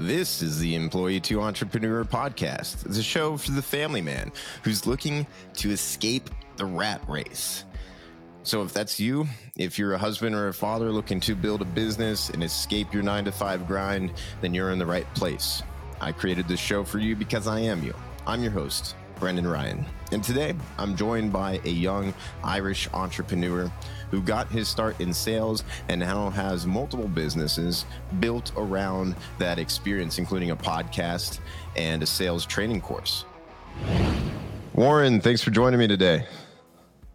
This is the Employee to Entrepreneur podcast. the show for the family man who's looking to escape the rat race. So, if that's you, if you're a husband or a father looking to build a business and escape your nine to five grind, then you're in the right place. I created this show for you because I am you. I'm your host, Brendan Ryan. And today I'm joined by a young Irish entrepreneur who got his start in sales and now has multiple businesses built around that experience, including a podcast and a sales training course. Warren, thanks for joining me today.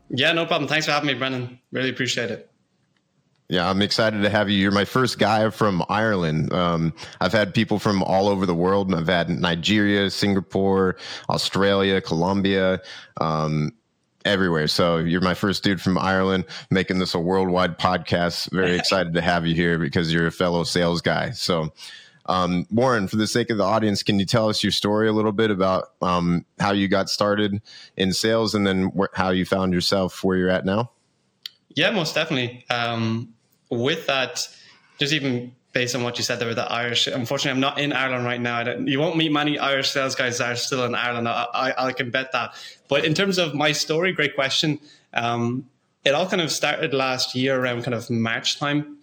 Yeah, no problem. Thanks for having me, Brendan. Really appreciate it. Yeah, I'm excited to have you. You're my first guy from Ireland. Um, I've had people from all over the world. I've had Nigeria, Singapore, Australia, Colombia, um, everywhere. So you're my first dude from Ireland making this a worldwide podcast. Very excited to have you here because you're a fellow sales guy. So, um, Warren, for the sake of the audience, can you tell us your story a little bit about um, how you got started in sales and then wh- how you found yourself where you're at now? Yeah, most definitely. Um, with that, just even based on what you said there with the Irish, unfortunately, I'm not in Ireland right now. you won't meet many Irish sales guys that are still in Ireland. I, I, I can bet that. But in terms of my story, great question. Um, it all kind of started last year around kind of March time.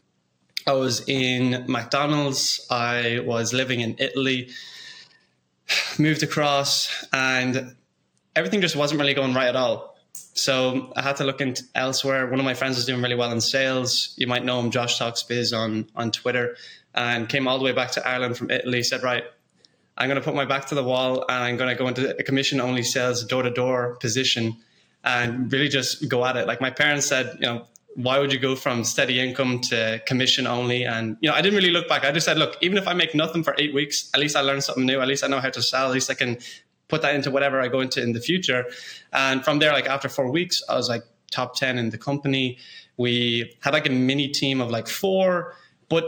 I was in McDonald's. I was living in Italy, moved across, and everything just wasn't really going right at all. So I had to look into elsewhere. One of my friends was doing really well in sales. You might know him, Josh Talks Biz on on Twitter, and came all the way back to Ireland from Italy. Said, right, I'm going to put my back to the wall and I'm going to go into a commission only sales door to door position and really just go at it. Like my parents said, you know, why would you go from steady income to commission only? And you know, I didn't really look back. I just said, look, even if I make nothing for eight weeks, at least I learned something new. At least I know how to sell. At least I can put that into whatever I go into in the future. And from there, like after four weeks, I was like top 10 in the company. We had like a mini team of like four, but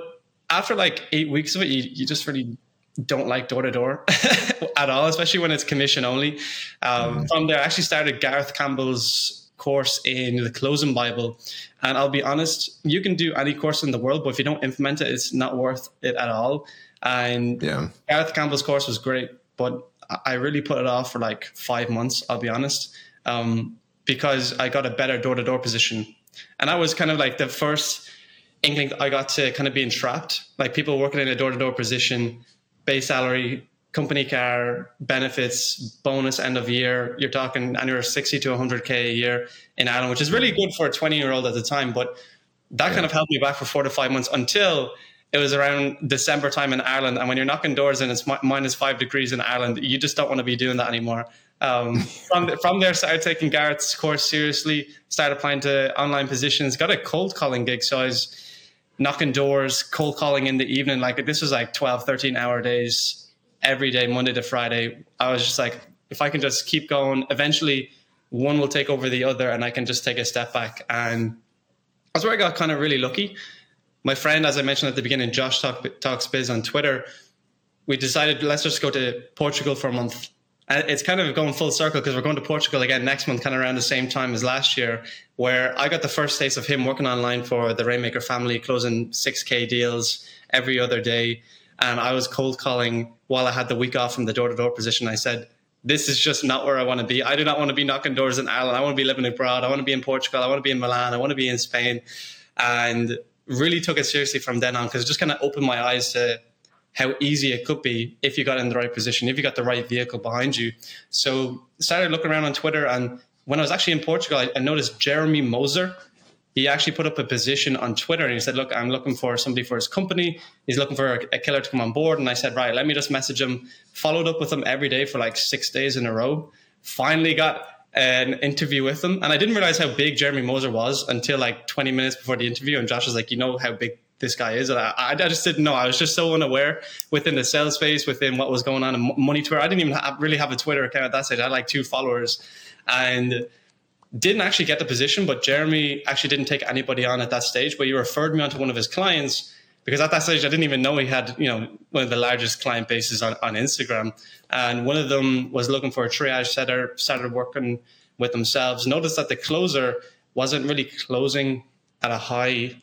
after like eight weeks of it, you, you just really don't like door to door at all, especially when it's commission only. Um, mm. From there, I actually started Gareth Campbell's course in the Closing Bible. And I'll be honest, you can do any course in the world, but if you don't implement it, it's not worth it at all. And yeah. Gareth Campbell's course was great, but I really put it off for like five months, I'll be honest, um, because I got a better door to door position. And I was kind of like the first inkling I got to kind of being trapped. Like people working in a door to door position, base salary, company car, benefits, bonus end of year. You're talking anywhere 60 to 100K a year in Ireland, which is really good for a 20 year old at the time. But that yeah. kind of held me back for four to five months until it was around December time in Ireland, and when you're knocking doors and it's minus five degrees in Ireland, you just don't want to be doing that anymore. Um, from from there, started taking Gareth's course seriously. Started applying to online positions. Got a cold calling gig, so I was knocking doors, cold calling in the evening. Like this was like 12, 13 hour days every day, Monday to Friday. I was just like, if I can just keep going, eventually one will take over the other, and I can just take a step back. And that's where I got kind of really lucky my friend, as I mentioned at the beginning, Josh Talk, Talks Biz on Twitter, we decided let's just go to Portugal for a month. And it's kind of going full circle because we're going to Portugal again next month, kind of around the same time as last year, where I got the first taste of him working online for the Rainmaker family, closing 6K deals every other day. And I was cold calling while I had the week off from the door to door position. I said, this is just not where I want to be. I do not want to be knocking doors in Ireland. I want to be living abroad. I want to be in Portugal. I want to be in Milan. I want to be in Spain. And really took it seriously from then on because it just kind of opened my eyes to how easy it could be if you got in the right position, if you got the right vehicle behind you. So started looking around on Twitter, and when I was actually in Portugal, I, I noticed Jeremy Moser. He actually put up a position on Twitter and he said, Look, I'm looking for somebody for his company. He's looking for a, a killer to come on board. And I said, Right, let me just message him. Followed up with him every day for like six days in a row. Finally got an interview with him. And I didn't realize how big Jeremy Moser was until like 20 minutes before the interview. And Josh was like, you know how big this guy is. And I, I just didn't know. I was just so unaware within the sales space, within what was going on in Money Twitter. I didn't even have, really have a Twitter account at that stage. I had like two followers and didn't actually get the position. But Jeremy actually didn't take anybody on at that stage. But he referred me onto one of his clients because at that stage I didn't even know he had you know one of the largest client bases on, on Instagram, and one of them was looking for a triage setter, started working with themselves. Noticed that the closer wasn't really closing at a high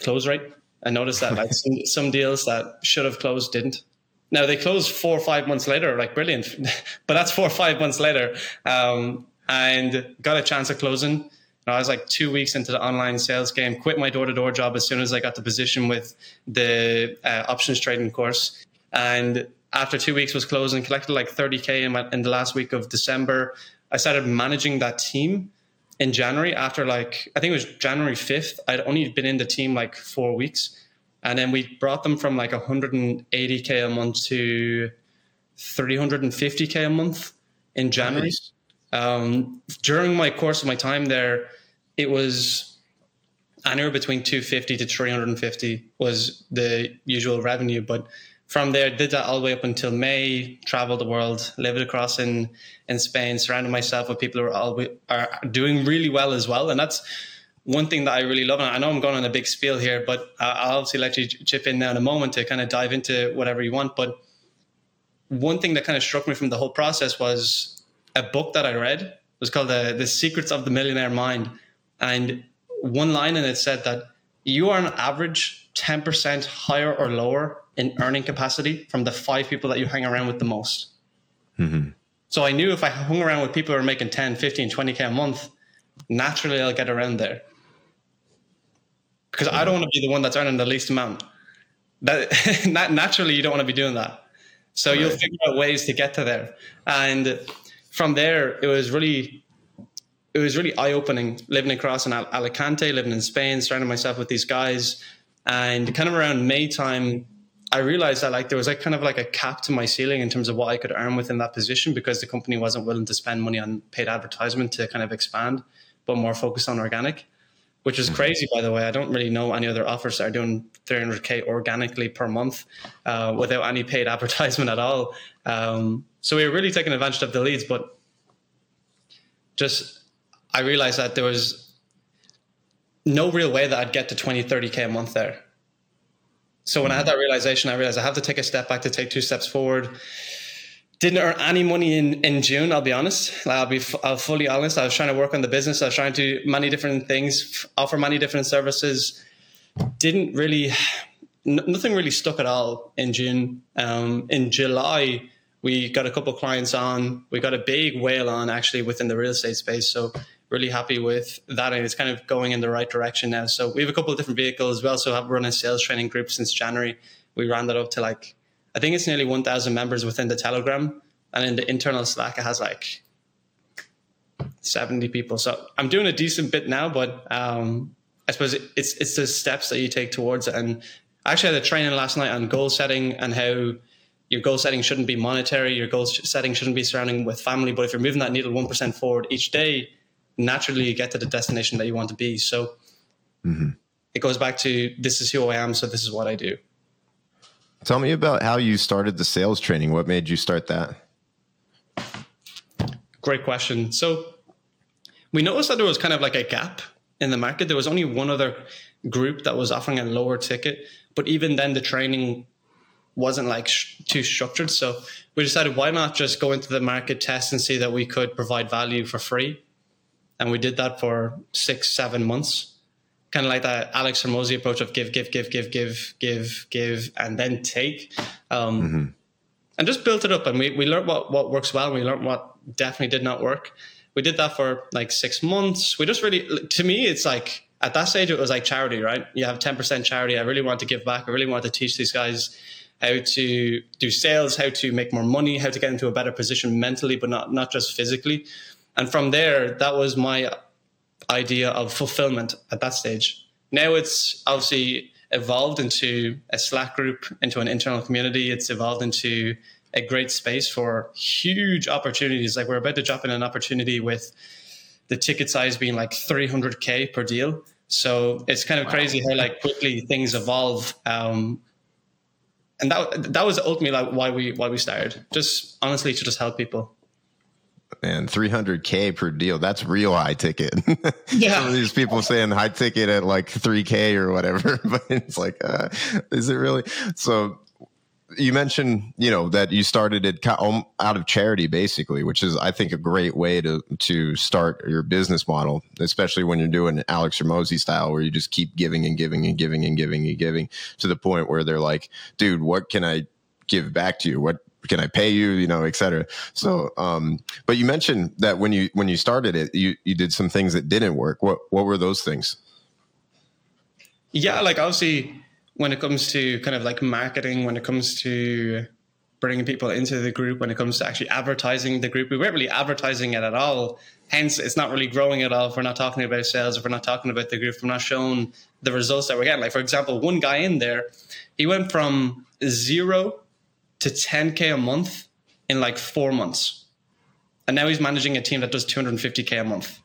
close rate. I noticed that like some, some deals that should have closed didn't. now they closed four or five months later, like brilliant, but that's four or five months later, um, and got a chance of closing. I was like two weeks into the online sales game, quit my door to door job as soon as I got the position with the uh, options trading course. And after two weeks was closing, collected like 30K in, my, in the last week of December. I started managing that team in January after like, I think it was January 5th. I'd only been in the team like four weeks. And then we brought them from like 180K a month to 350K a month in January. Nice. Um, during my course of my time there, it was anywhere between 250 to 350 was the usual revenue. But from there, did that all the way up until May, traveled the world, lived across in, in Spain, surrounded myself with people who are, all, are doing really well as well. And that's one thing that I really love. And I know I'm going on a big spiel here, but I'll obviously let you chip in now in a moment to kind of dive into whatever you want. But one thing that kind of struck me from the whole process was a book that I read. It was called the, the Secrets of the Millionaire Mind. And one line in it said that you are on average 10% higher or lower in earning capacity from the five people that you hang around with the most. Mm-hmm. So I knew if I hung around with people who are making 10, 15, 20K a month, naturally I'll get around there. Because I don't want to be the one that's earning the least amount. That naturally you don't want to be doing that. So right. you'll figure out ways to get to there. And from there, it was really it was really eye opening living across in Alicante, living in Spain, surrounding myself with these guys, and kind of around May time, I realized that like there was like kind of like a cap to my ceiling in terms of what I could earn within that position because the company wasn't willing to spend money on paid advertisement to kind of expand, but more focused on organic, which is crazy by the way. I don't really know any other offers that are doing 300k organically per month uh, without any paid advertisement at all. Um, so we were really taking advantage of the leads, but just I realized that there was no real way that I'd get to 20, 30K a month there. So when I had that realization, I realized I have to take a step back to take two steps forward. Didn't earn any money in, in June, I'll be honest. I'll be I'll fully honest. I was trying to work on the business. I was trying to do many different things, offer many different services. Didn't really, nothing really stuck at all in June. Um, in July, we got a couple clients on. We got a big whale on actually within the real estate space. So really happy with that, and it's kind of going in the right direction now. So we have a couple of different vehicles. We also have run a sales training group since January. We ran that up to like I think it's nearly 1,000 members within the Telegram, and in the internal Slack it has like 70 people. So I'm doing a decent bit now, but um, I suppose it's it's the steps that you take towards it. And I actually had a training last night on goal setting and how your goal setting shouldn't be monetary. Your goal setting shouldn't be surrounding with family. But if you're moving that needle one percent forward each day, naturally you get to the destination that you want to be. So mm-hmm. it goes back to this is who I am. So this is what I do. Tell me about how you started the sales training. What made you start that? Great question. So we noticed that there was kind of like a gap in the market. There was only one other group that was offering a lower ticket, but even then the training wasn't like sh- too structured. So we decided why not just go into the market test and see that we could provide value for free. And we did that for six, seven months. Kind of like that Alex Hormozi approach of give, give, give, give, give, give, give, and then take. Um, mm-hmm. And just built it up. And we, we learned what, what works well and we learned what definitely did not work. We did that for like six months. We just really, to me, it's like at that stage, it was like charity, right? You have 10% charity. I really want to give back. I really want to teach these guys how to do sales, how to make more money, how to get into a better position mentally, but not not just physically. And from there, that was my idea of fulfillment at that stage. Now it's obviously evolved into a Slack group, into an internal community. It's evolved into a great space for huge opportunities. Like we're about to drop in an opportunity with the ticket size being like 300k per deal. So it's kind of wow. crazy how like quickly things evolve. Um, and that that was ultimately like why we why we started. Just honestly to just help people. And 300k per deal. That's real high ticket. Yeah. Some of these people saying high ticket at like 3k or whatever, but it's like, uh, is it really? So you mentioned you know that you started it um, out of charity basically which is i think a great way to to start your business model especially when you're doing alex Hormozi style where you just keep giving and giving and giving and giving and giving to the point where they're like dude what can i give back to you? What can I pay you? You know, et cetera. So, um, but you mentioned that when you when you started it, you you did some things that didn't work. What what were those things? Yeah, like obviously when it comes to kind of like marketing, when it comes to bringing people into the group, when it comes to actually advertising the group, we weren't really advertising it at all. Hence, it's not really growing at all. If we're not talking about sales, if we're not talking about the group, if we're not showing the results that we're getting. Like for example, one guy in there, he went from zero to 10k a month in like four months, and now he's managing a team that does 250k a month.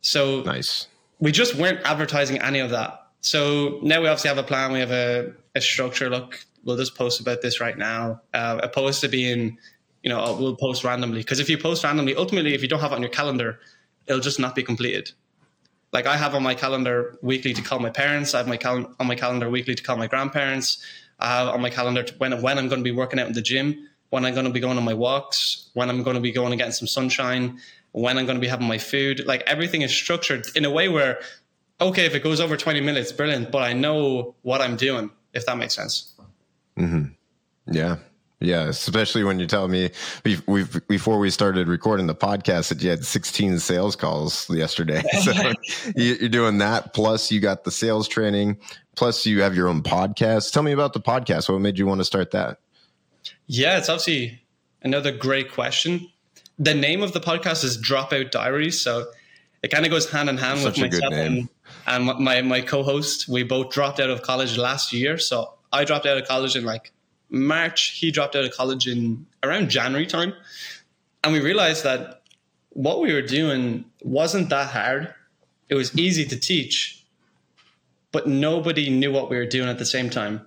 So nice. We just weren't advertising any of that. So now we obviously have a plan. We have a, a structure. Look, we'll just post about this right now. Uh, opposed to being, you know, oh, we'll post randomly. Because if you post randomly, ultimately, if you don't have it on your calendar, it'll just not be completed. Like I have on my calendar weekly to call my parents. I have my cal- on my calendar weekly to call my grandparents. I have on my calendar when when I'm going to be working out in the gym, when I'm going to be going on my walks, when I'm going to be going and getting some sunshine, when I'm going to be having my food. Like everything is structured in a way where okay, if it goes over 20 minutes, brilliant, but I know what I'm doing, if that makes sense. Mm-hmm. Yeah. Yeah, especially when you tell me we've, we've, before we started recording the podcast that you had 16 sales calls yesterday. So you're doing that. Plus, you got the sales training. Plus, you have your own podcast. Tell me about the podcast. What made you want to start that? Yeah, it's obviously another great question. The name of the podcast is Dropout Diaries. So it kind of goes hand in hand Such with myself and, and my, my co-host. We both dropped out of college last year. So I dropped out of college in like March. He dropped out of college in around January time. And we realized that what we were doing wasn't that hard. It was easy to teach, but nobody knew what we were doing at the same time.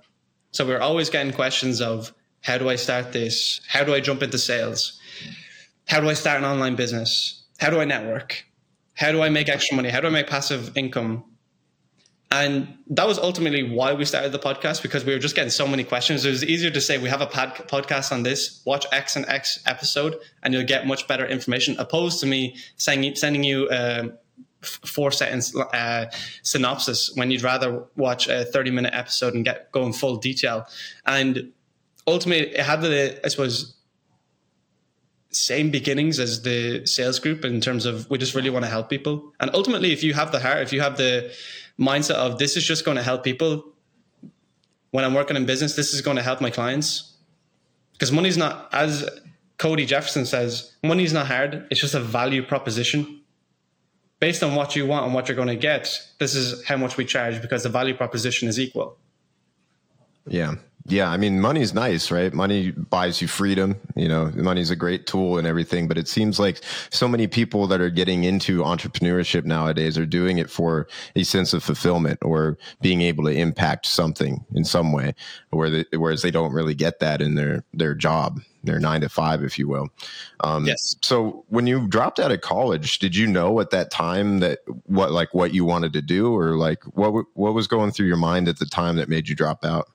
So we were always getting questions of how do I start this? How do I jump into sales? How do I start an online business? How do I network? How do I make extra money? How do I make passive income? And that was ultimately why we started the podcast because we were just getting so many questions. It was easier to say we have a pod- podcast on this, watch X and X episode, and you'll get much better information, opposed to me saying sending you a four sentence uh, synopsis when you'd rather watch a 30 minute episode and get go in full detail. And ultimately, it had the, I suppose, same beginnings as the sales group in terms of we just really want to help people. And ultimately, if you have the heart, if you have the mindset of this is just going to help people, when I'm working in business, this is going to help my clients. Because money's not, as Cody Jefferson says, money's not hard. It's just a value proposition. Based on what you want and what you're going to get, this is how much we charge because the value proposition is equal. Yeah. Yeah, I mean, money's nice, right? Money buys you freedom. You know, money's a great tool and everything, but it seems like so many people that are getting into entrepreneurship nowadays are doing it for a sense of fulfillment or being able to impact something in some way, where whereas they don't really get that in their their job, their nine to five, if you will. Um, yes. So when you dropped out of college, did you know at that time that what like what you wanted to do, or like what what was going through your mind at the time that made you drop out?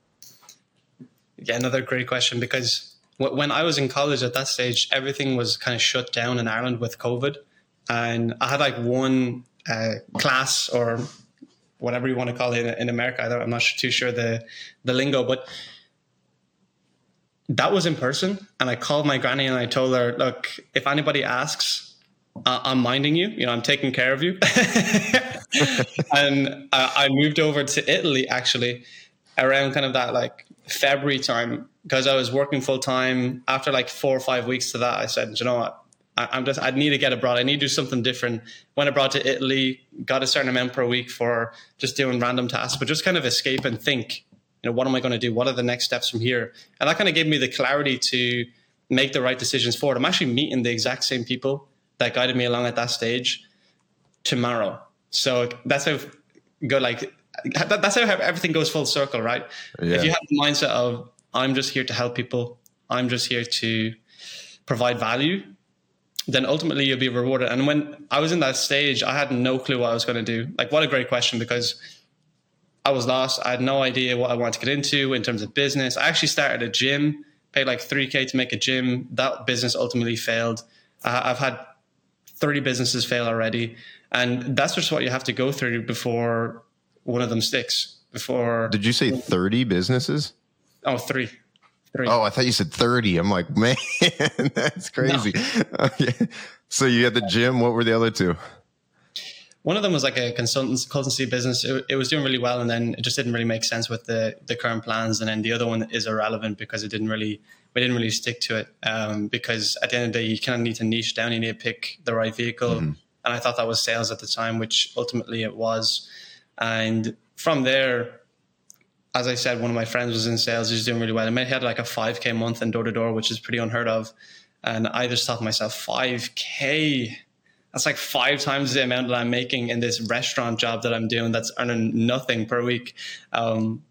Yeah, another great question because when I was in college at that stage, everything was kind of shut down in Ireland with COVID. And I had like one uh, class or whatever you want to call it in, America. I'm not too sure the, the lingo, but that was in person. And I called my granny and I told her, look, if anybody asks, uh, I'm minding you, you know, I'm taking care of you. and I moved over to Italy actually around kind of that like February time because I was working full time. After like four or five weeks to that, I said, you know what? I, am just I need to get abroad. I need to do something different. Went abroad to Italy, got a certain amount per week for just doing random tasks, but just kind of escape and think. You know, what am I going to do? What are the next steps from here? And that kind of gave me the clarity to make the right decisions forward. I'm actually meeting the exact same people that guided me along at that stage tomorrow. So that's how good. Like that, that's how everything goes full circle, right? Yeah. If you have the mindset of I'm just here to help people, I'm just here to provide value, then ultimately you'll be rewarded. And when I was in that stage, I had no clue what I was going to do. Like, what a great question because I was lost. I had no idea what I wanted to get into in terms of business. I actually started a gym, paid like 3K to make a gym. That business ultimately failed. I've had 30 businesses fail already. And that's just what you have to go through before one of them sticks before. Did you say 30 businesses? Oh, three. Three. Oh, I thought you said 30. I'm like, man, that's crazy. No. Okay. So you had the gym. What were the other two? One of them was like a consultancy business. It, it, was doing really well, and then it just didn't really make sense with the the current plans. And then the other one is irrelevant because it didn't really we didn't really stick to it. Um, because at the end of the day, you kind of need to niche down. You need to pick the right vehicle. Mm-hmm. And I thought that was sales at the time, which ultimately it was. And from there, as I said, one of my friends was in sales. He's doing really well. I mean, he had like a 5K month in door to door, which is pretty unheard of. And I just thought to myself, 5K that's like five times the amount that I'm making in this restaurant job that I'm doing that's earning nothing per week. Um,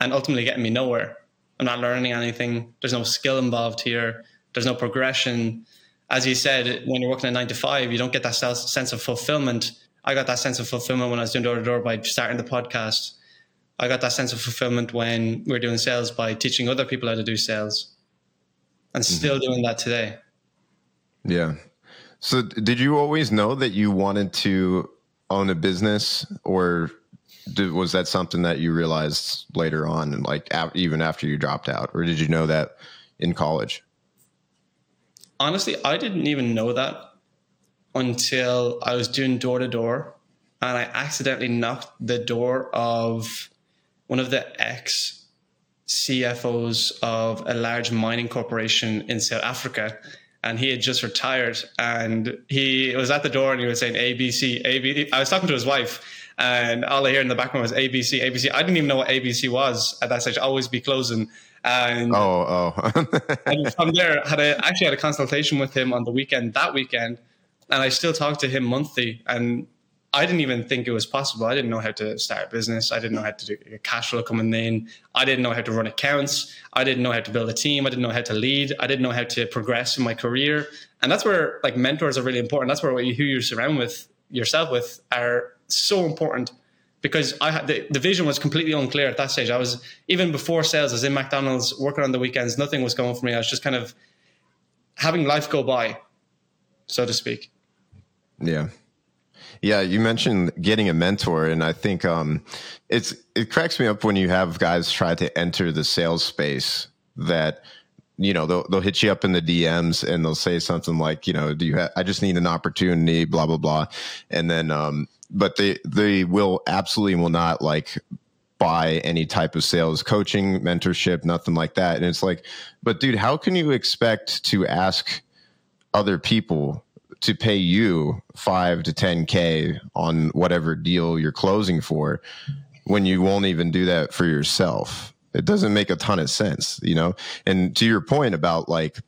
and ultimately getting me nowhere. I'm not learning anything. There's no skill involved here. There's no progression. As you said, when you're working at nine to five, you don't get that sense of fulfillment. I got that sense of fulfillment when I was doing door to door by starting the podcast. I got that sense of fulfillment when we were doing sales by teaching other people how to do sales and mm-hmm. still doing that today. Yeah. So, did you always know that you wanted to own a business, or did, was that something that you realized later on, and like even after you dropped out, or did you know that in college? Honestly, I didn't even know that until I was doing door to door, and I accidentally knocked the door of one of the ex CFOs of a large mining corporation in South Africa and he had just retired and he was at the door and he was saying ABC, ABC. I was talking to his wife and all I hear in the background was ABC, ABC. I didn't even know what ABC was at that stage. Always be closing. And oh, oh. and from there, had a, actually had a consultation with him on the weekend that weekend, and I still talk to him monthly. And I didn't even think it was possible. I didn't know how to start a business. I didn't know how to do a cash flow coming in. I didn't know how to run accounts. I didn't know how to build a team. I didn't know how to lead. I didn't know how to progress in my career. And that's where like mentors are really important. That's where who you surround with yourself with are so important because I had the, the vision was completely unclear at that stage. I was even before sales, I was in McDonald's working on the weekends. Nothing was going for me. I was just kind of having life go by, so to speak. Yeah. Yeah, you mentioned getting a mentor, and I think um, it's it cracks me up when you have guys try to enter the sales space that you know they'll they'll hit you up in the DMs and they'll say something like you know do you have I just need an opportunity blah blah blah and then um but they they will absolutely will not like buy any type of sales coaching mentorship nothing like that and it's like but dude how can you expect to ask other people to pay you five to 10K on whatever deal you're closing for when you won't even do that for yourself. It doesn't make a ton of sense, you know? And to your point about like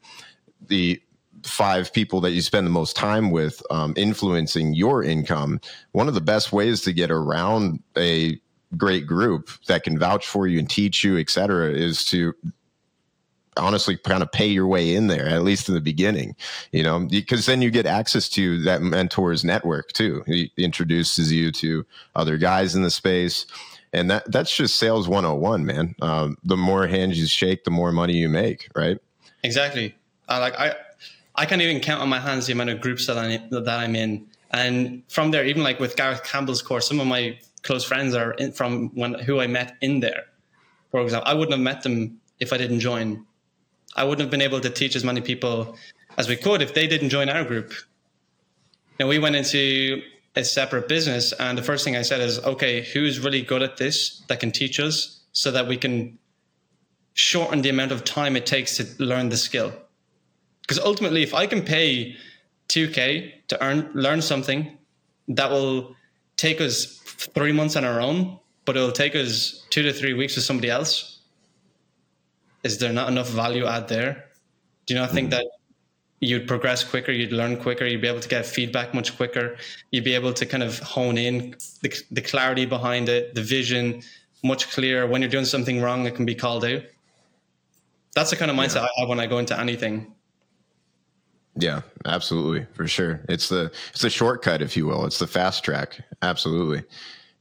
the five people that you spend the most time with um, influencing your income, one of the best ways to get around a great group that can vouch for you and teach you, et cetera, is to honestly kind of pay your way in there, at least in the beginning, you know, because then you get access to that mentor's network too. He introduces you to other guys in the space. And that that's just sales 101, man. Um, the more hands you shake, the more money you make, right? Exactly. Uh, like I, I can't even count on my hands the amount of groups that I that I'm in, and from there, even like with Gareth Campbell's course, some of my close friends are in, from when who I met in there. For example, I wouldn't have met them if I didn't join I wouldn't have been able to teach as many people as we could if they didn't join our group. Now we went into a separate business, and the first thing I said is, okay, who's really good at this that can teach us so that we can shorten the amount of time it takes to learn the skill. Because ultimately, if I can pay 2K to earn learn something that will take us three months on our own, but it'll take us two to three weeks with somebody else, is there not enough value add there? Do you not think mm-hmm. that you'd progress quicker, you'd learn quicker, you'd be able to get feedback much quicker, you'd be able to kind of hone in the, the clarity behind it, the vision much clearer. When you're doing something wrong, it can be called out. That's the kind of mindset yeah. I have when I go into anything. Yeah, absolutely, for sure. It's the it's the shortcut, if you will. It's the fast track. Absolutely.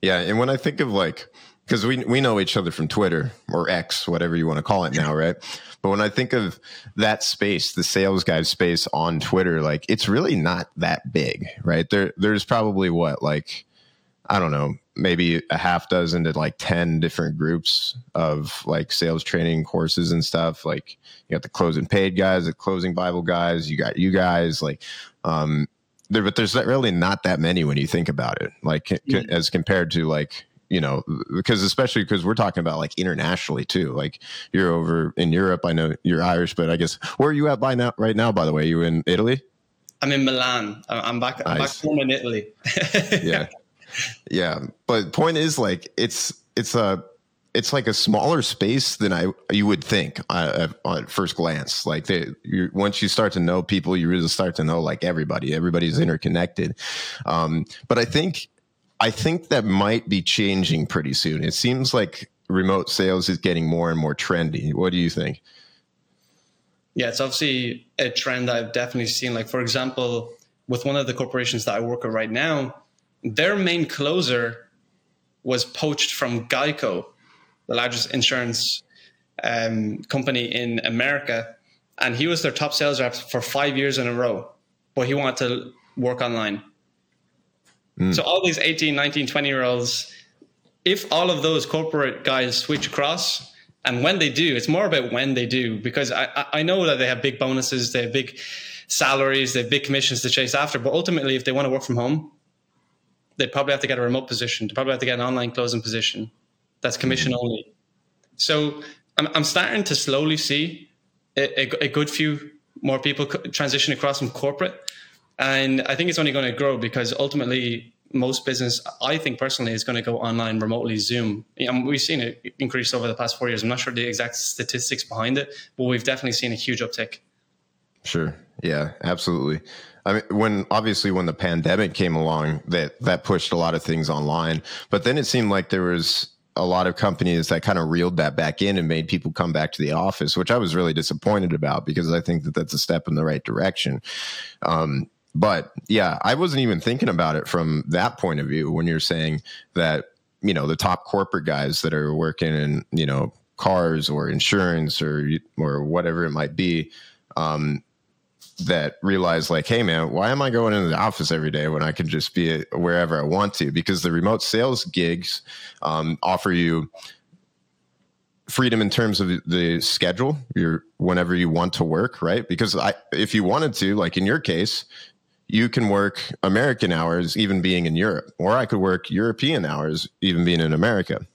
Yeah, and when I think of like because we we know each other from Twitter or X, whatever you want to call it now, right? But when I think of that space, the sales guy space on Twitter, like it's really not that big, right? There there's probably what like I don't know, maybe a half dozen to like 10 different groups of like sales training courses and stuff. Like you got the closing paid guys, the closing Bible guys, you got you guys like, um, there, but there's really not that many when you think about it, like mm-hmm. as compared to like, you know, because especially because we're talking about like internationally too. Like you're over in Europe. I know you're Irish, but I guess where are you at by now? Right now, by the way, you in Italy? I'm in Milan. I'm back. I'm back home in Italy. yeah, yeah. But point is, like, it's it's a it's like a smaller space than I you would think uh, at first glance. Like, they, you, once you start to know people, you really start to know like everybody. Everybody's interconnected. Um, but I think I think that might be changing pretty soon. It seems like remote sales is getting more and more trendy. What do you think? Yeah, it's obviously a trend I've definitely seen. Like, for example, with one of the corporations that I work at right now, their main closer was poached from Geico, the largest insurance um, company in America. And he was their top sales rep for five years in a row, but he wanted to work online. Mm. So, all these 18, 19, 20 year olds, if all of those corporate guys switch across, and when they do, it's more about when they do, because I, I know that they have big bonuses, they have big salaries, they have big commissions to chase after. But ultimately, if they want to work from home, they'd probably have to get a remote position. They probably have to get an online closing position that's commission mm-hmm. only. So I'm, I'm starting to slowly see a, a, a good few more people transition across from corporate. And I think it's only going to grow because ultimately most business, I think personally, is going to go online remotely, Zoom. And we've seen it increase over the past four years. I'm not sure the exact statistics behind it, but we've definitely seen a huge uptick. Sure. Yeah, absolutely. I mean, when obviously when the pandemic came along, that that pushed a lot of things online. But then it seemed like there was a lot of companies that kind of reeled that back in and made people come back to the office, which I was really disappointed about because I think that that's a step in the right direction. Um, but yeah, I wasn't even thinking about it from that point of view when you're saying that, you know, the top corporate guys that are working in, you know, cars or insurance or or whatever it might be, um, that realize like, hey man, why am I going into the office every day when I can just be wherever I want to? Because the remote sales gigs um, offer you freedom in terms of the schedule your whenever you want to work right because i if you wanted to like in your case you can work American hours even being in Europe, or I could work European hours even being in America.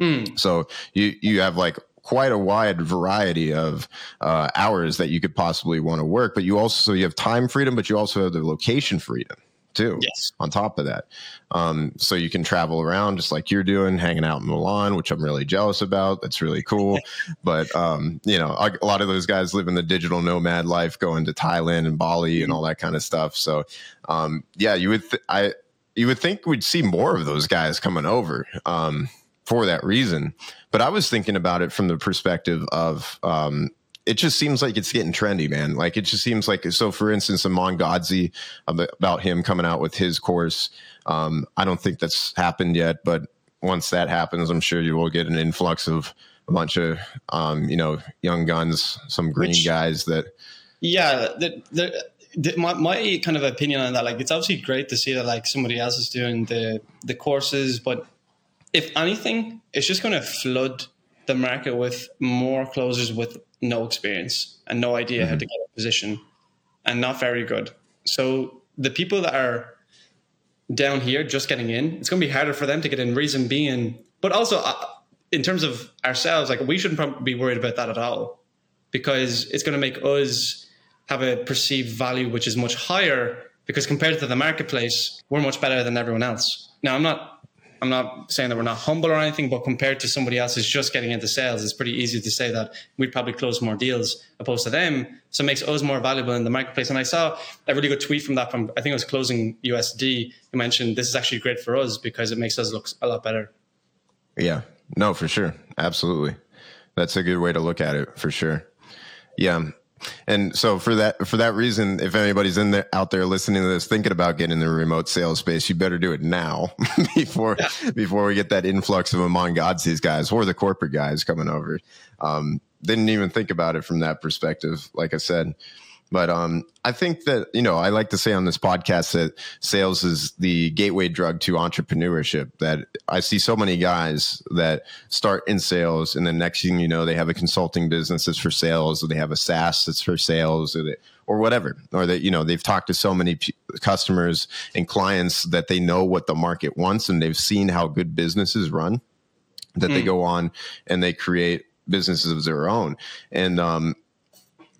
Hmm. So you you have like quite a wide variety of uh, hours that you could possibly want to work, but you also so you have time freedom, but you also have the location freedom too. Yes. On top of that, um, so you can travel around just like you're doing, hanging out in Milan, which I'm really jealous about. That's really cool. but um, you know, a, a, lot of those guys live in the digital nomad life, going to Thailand and Bali and all that kind of stuff. So um, yeah, you would th- I you would think we'd see more of those guys coming over um, for that reason. But I was thinking about it from the perspective of um, it just seems like it's getting trendy, man. Like it just seems like so. For instance, Iman Gadzhi about him coming out with his course. Um, I don't think that's happened yet, but once that happens, I'm sure you will get an influx of a bunch of um, you know young guns, some green Which, guys that. Yeah, the, the, the, my my kind of opinion on that, like it's obviously great to see that like somebody else is doing the the courses, but if anything, it's just going to flood the market with more closers with no experience and no idea mm-hmm. how to get a position and not very good. So the people that are down here just getting in, it's going to be harder for them to get in. Reason being, but also uh, in terms of ourselves, like we shouldn't probably be worried about that at all because it's going to make us have a perceived value which is much higher because compared to the marketplace, we're much better than everyone else. Now, I'm not I'm not saying that we're not humble or anything, but compared to somebody else who's just getting into sales, it's pretty easy to say that we'd probably close more deals opposed to them. So it makes us more valuable in the marketplace. And I saw a really good tweet from that from I think it was closing USD. You mentioned this is actually great for us because it makes us look a lot better. Yeah. No, for sure. Absolutely. That's a good way to look at it for sure. Yeah. And so for that for that reason, if anybody's in there out there listening to this, thinking about getting in the remote sales space, you better do it now before yeah. before we get that influx of Iman Gadzhi's guys or the corporate guys coming over. Um, didn't even think about it from that perspective. Like I said, But um, I think that you know I like to say on this podcast that sales is the gateway drug to entrepreneurship. That I see so many guys that start in sales, and the next thing you know, they have a consulting business that's for sales, or they have a SaaS that's for sales, or they, or whatever, or that you know they've talked to so many p- customers and clients that they know what the market wants, and they've seen how good businesses run. That mm. they hmm. go on and they create businesses of their own, and um,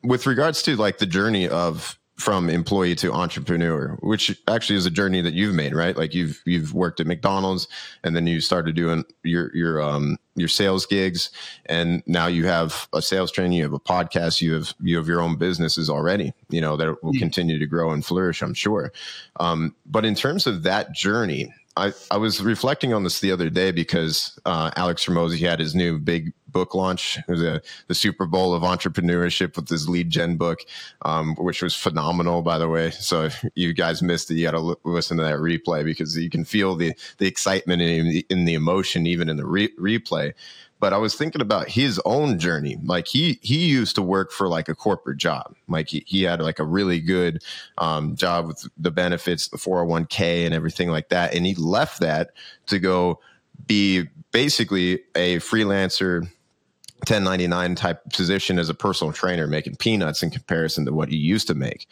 with regards to like the journey of from employee to entrepreneur, which actually is a journey that you've made, right? Like you've you've worked at McDonald's and then you started doing your your um your sales gigs and now you have a sales training, you have a podcast, you have you have your own businesses already, you know, that will continue to grow and flourish, I'm sure. Um, but in terms of that journey, I, I was reflecting on this the other day because uh, Alex Hormozi had his new big book launch. It was a, the Super Bowl of entrepreneurship with his lead gen book, um, which was phenomenal, by the way. So if you guys missed it, you got to l- listen to that replay because you can feel the the excitement in the, in the emotion even in the re- replay but I was thinking about his own journey. Like he he used to work for like a corporate job. Like he, he had like a really good um, job with the benefits, the 401k and everything like that. And he left that to go be basically a freelancer 1099 type position as a personal trainer making peanuts in comparison to what you used to make.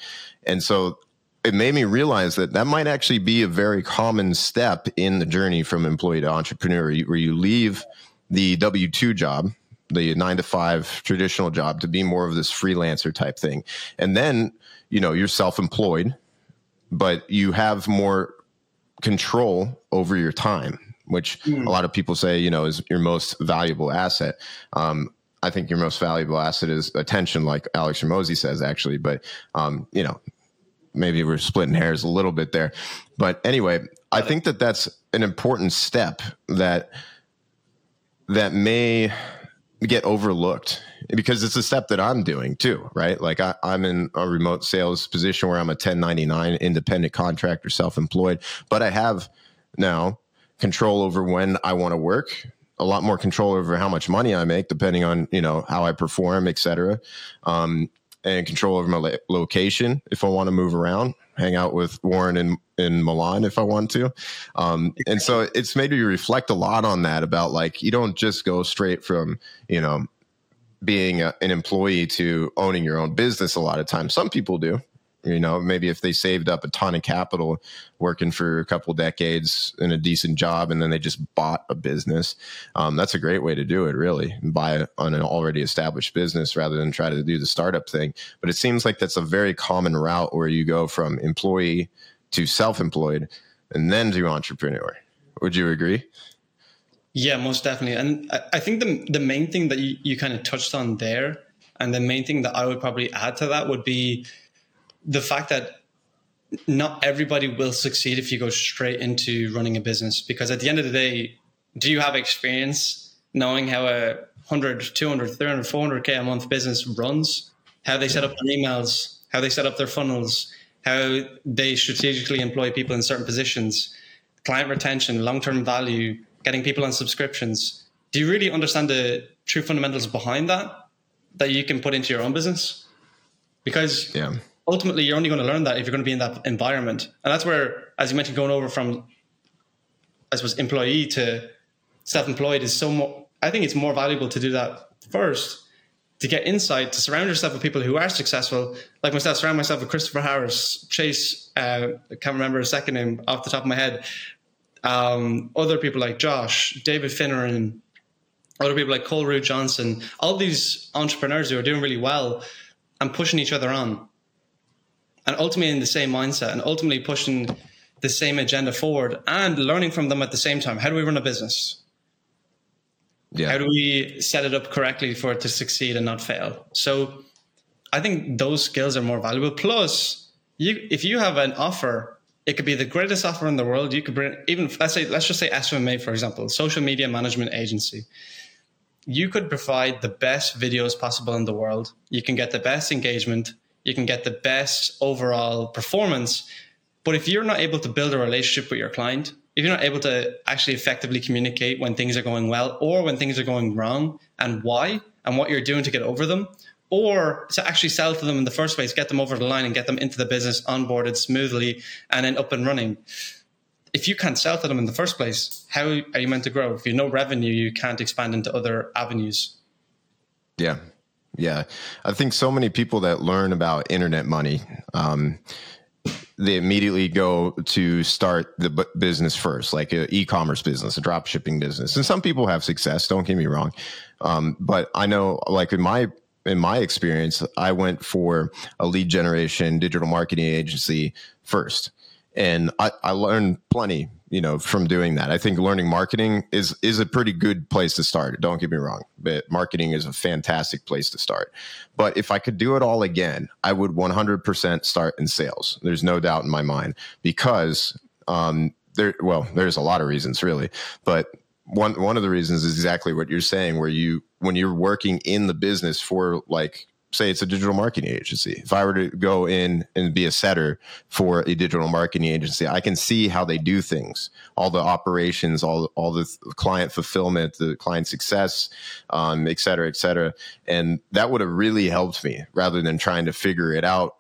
And so it made me realize that that might actually be a very common step in the journey from employee to entrepreneur where you leave the W 2 job, the nine to five traditional job, to be more of this freelancer type thing. And then, you know, you're self employed, but you have more control over your time, which mm. a lot of people say, you know, is your most valuable asset. Um, I think your most valuable asset is attention, like Alex Hormozi says, actually. But, um, you know, maybe we're splitting hairs a little bit there. But anyway, I think that that's an important step that that may get overlooked because it's a step that I'm doing too, right? Like I, am in a remote sales position where I'm a 1099 independent contractor, self employed, but I have now control over when I want to work, a lot more control over how much money I make, depending on, you know, how I perform, et cetera. Um, and control over my location if I want to move around, hang out with Warren in, in Milan if I want to. Um, and so it's made me reflect a lot on that about like, you don't just go straight from, you know, being a, an employee to owning your own business a lot of times. Some people do, you know, maybe if they saved up a ton of capital working for a couple decades in a decent job and then they just bought a business, um, that's a great way to do it, really. Buy on an already established business rather than try to do the startup thing. But it seems like that's a very common route where you go from employee to self employed and then to entrepreneur. Would you agree? Yeah, most definitely. And I think the, the main thing that you, you kind of touched on there, and the main thing that I would probably add to that would be the fact that not everybody will succeed if you go straight into running a business because at the end of the day do you have experience knowing how a 100 200 300 400k a month business runs? How they set up their emails how they set up their funnels how they strategically employ people in certain positions client retention long-term value getting people on subscriptions. Do you really understand the true fundamentals behind that that you can put into your own business? Because yeah ultimately you're only going to learn that if you're going to be in that environment. And that's where, as you mentioned, going over from, I suppose, employee to self-employed is so more, I think it's more valuable to do that first to get insight, to surround yourself with people who are successful, like myself, surround myself with Christopher Harris, Chase, uh, I can't remember a second name off the top of my head, um, other people like Josh, David Finneran, other people like Cole Root Johnson, all these entrepreneurs who are doing really well and pushing each other on and ultimately in the same mindset and ultimately pushing the same agenda forward and learning from them at the same time. How do we run a business? Yeah. How do we set it up correctly for it to succeed and not fail? So I think those skills are more valuable. Plus, you if you have an offer, it could be the greatest offer in the world. You could bring even let's say let's just say SMMA for example, social media management agency. You could provide the best videos possible in the world. You can get the best engagement you can get the best overall performance. But if you're not able to build a relationship with your client, if you're not able to actually effectively communicate when things are going well or when things are going wrong and why and what you're doing to get over them, or to actually sell to them in the first place, get them over the line and get them into the business, onboarded smoothly, and then up and running. If you can't sell to them in the first place, how are you meant to grow? If you have no revenue, you can't expand into other avenues. Yeah. Yeah. I think so many people that learn about internet money, um, they immediately go to start the business first, like an e-commerce business, a drop shipping business. And some people have success. Don't get me wrong. Um, but I know like in my in my experience, I went for a lead generation digital marketing agency first. And I, I learned plenty, you know, from doing that. I think learning marketing is is a pretty good place to start. Don't get me wrong, but marketing is a fantastic place to start. But if I could do it all again, I would 100% start in sales. There's no doubt in my mind because um, there. Well, there's a lot of reasons really, but one one of the reasons is exactly what you're saying, where you when you're working in the business for like say it's a digital marketing agency. If I were to go in and be a setter for a digital marketing agency, I can see how they do things, all the operations, all all the client fulfillment, the client success, um, et cetera, et cetera, and that would have really helped me rather than trying to figure it out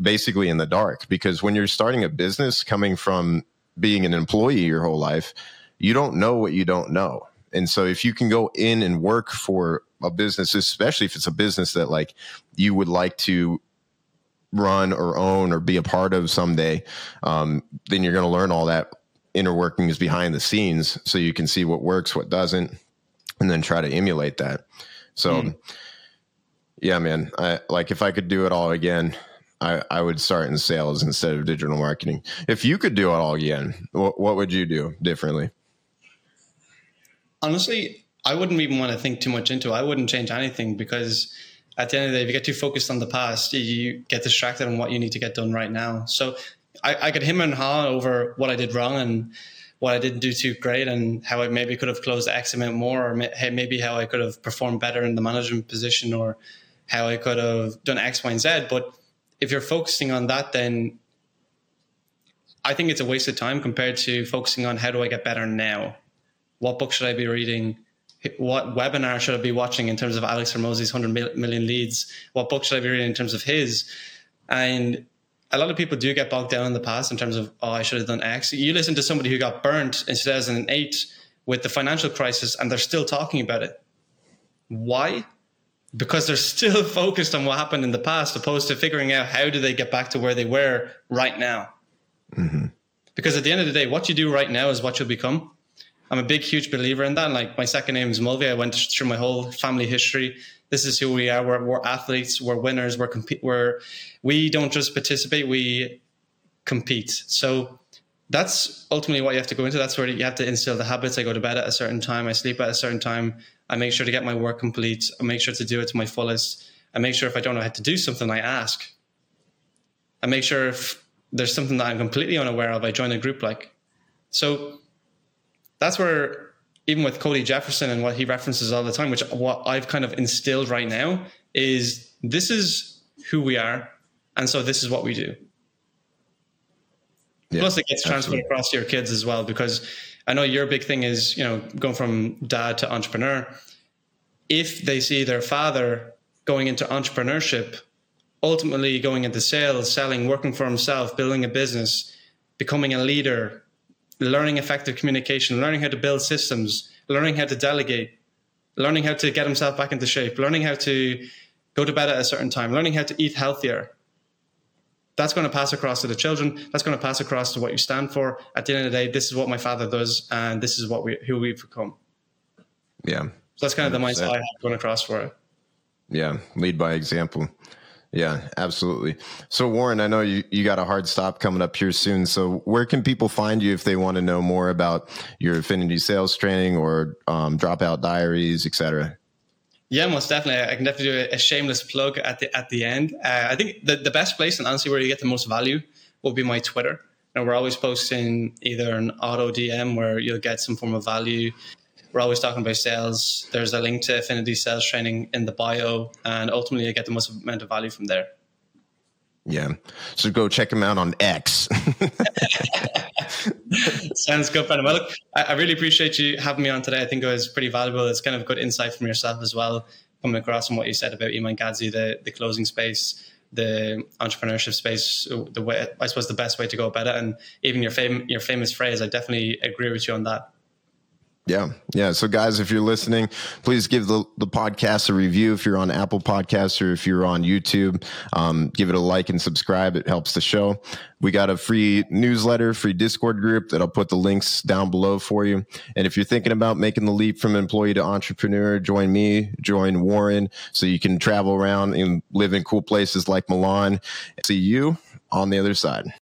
basically in the dark. Because when you're starting a business, coming from being an employee your whole life, you don't know what you don't know. And so if you can go in and work for a business, especially if it's a business that like you would like to run or own or be a part of someday, um, then you're going to learn all that inner workings behind the scenes so you can see what works, what doesn't, and then try to emulate that. So, mm. yeah, man, I like if I could do it all again, I, I would start in sales instead of digital marketing. If you could do it all again, what, what would you do differently? honestly, I wouldn't even want to think too much into it. I wouldn't change anything because at the end of the day, if you get too focused on the past, you get distracted on what you need to get done right now. So I, I could him and ha over what I did wrong and what I didn't do too great and how I maybe could have closed X amount more or hey, maybe how I could have performed better in the management position or how I could have done X, Y, and Z. But if you're focusing on that, then I think it's a waste of time compared to focusing on how do I get better now what book should I be reading? What webinar should I be watching in terms of Alex Hormozi's 100 million leads? What book should I be reading in terms of his? And a lot of people do get bogged down in the past in terms of, oh, I should have done X. You listen to somebody who got burnt in 2008 with the financial crisis and they're still talking about it. Why? Because they're still focused on what happened in the past, opposed to figuring out how do they get back to where they were right now. Mm-hmm. Because at the end of the day, what you do right now is what you'll become. I'm a big, huge believer in that. Like my second name is Mulvey. I went through my whole family history. This is who we are. We're, we're athletes. We're winners. We're compete. We're we don't just participate. We compete. So that's ultimately what you have to go into. That's where you have to instill the habits. I go to bed at a certain time. I sleep at a certain time. I make sure to get my work complete. I make sure to do it to my fullest. I make sure if I don't know how to do something, I ask. I make sure if there's something that I'm completely unaware of, I join a group like. So that's where even with Cody Jefferson and what he references all the time, which what I've kind of instilled right now is this is who we are, and so this is what we do. Yeah, Plus, it gets transferred absolutely. across to your kids as well because I know your big thing is you know going from dad to entrepreneur. If they see their father going into entrepreneurship, ultimately going into sales, selling, working for himself, building a business, becoming a leader, learning effective communication, learning how to build systems, learning how to delegate, learning how to get himself back into shape, learning how to go to bed at a certain time, learning how to eat healthier. That's going to pass across to the children. That's going to pass across to what you stand for. At the end of the day, this is what my father does, and this is what we who we've become. Yeah. So that's kind of 100%. the mindset I have going across for it. Yeah, lead by example. Yeah, absolutely. So, Warren, I know you, you got a hard stop coming up here soon. So, where can people find you if they want to know more about your affinity sales training or um, dropout diaries, etc.? Yeah, most definitely. I can definitely do a, shameless plug at the at the end. Uh, I think the, the best place and honestly where you get the most value will be my Twitter. And we're always posting either an auto DM where you'll get some form of value we're always talking about sales. There's a link to Affinity Sales Training in the bio, and ultimately, you get the most amount of value from there. Yeah. So go check him out on X. Sounds good, Brendan. Well, look, I, I, really appreciate you having me on today. I think it was pretty valuable. It's kind of good insight from yourself as well, coming across from what you said about Iman Gadzhi, the the closing space, the entrepreneurship space, the way I suppose the best way to go about it, and even your fam- your famous phrase. I definitely agree with you on that. Yeah. Yeah. So, guys, if you're listening, please give the, the podcast a review. If you're on Apple Podcasts or if you're on YouTube, um, give it a like and subscribe. It helps the show. We got a free newsletter, free Discord group that I'll put the links down below for you. And if you're thinking about making the leap from employee to entrepreneur, join me, join Warren, so you can travel around and live in cool places like Milan. See you on the other side.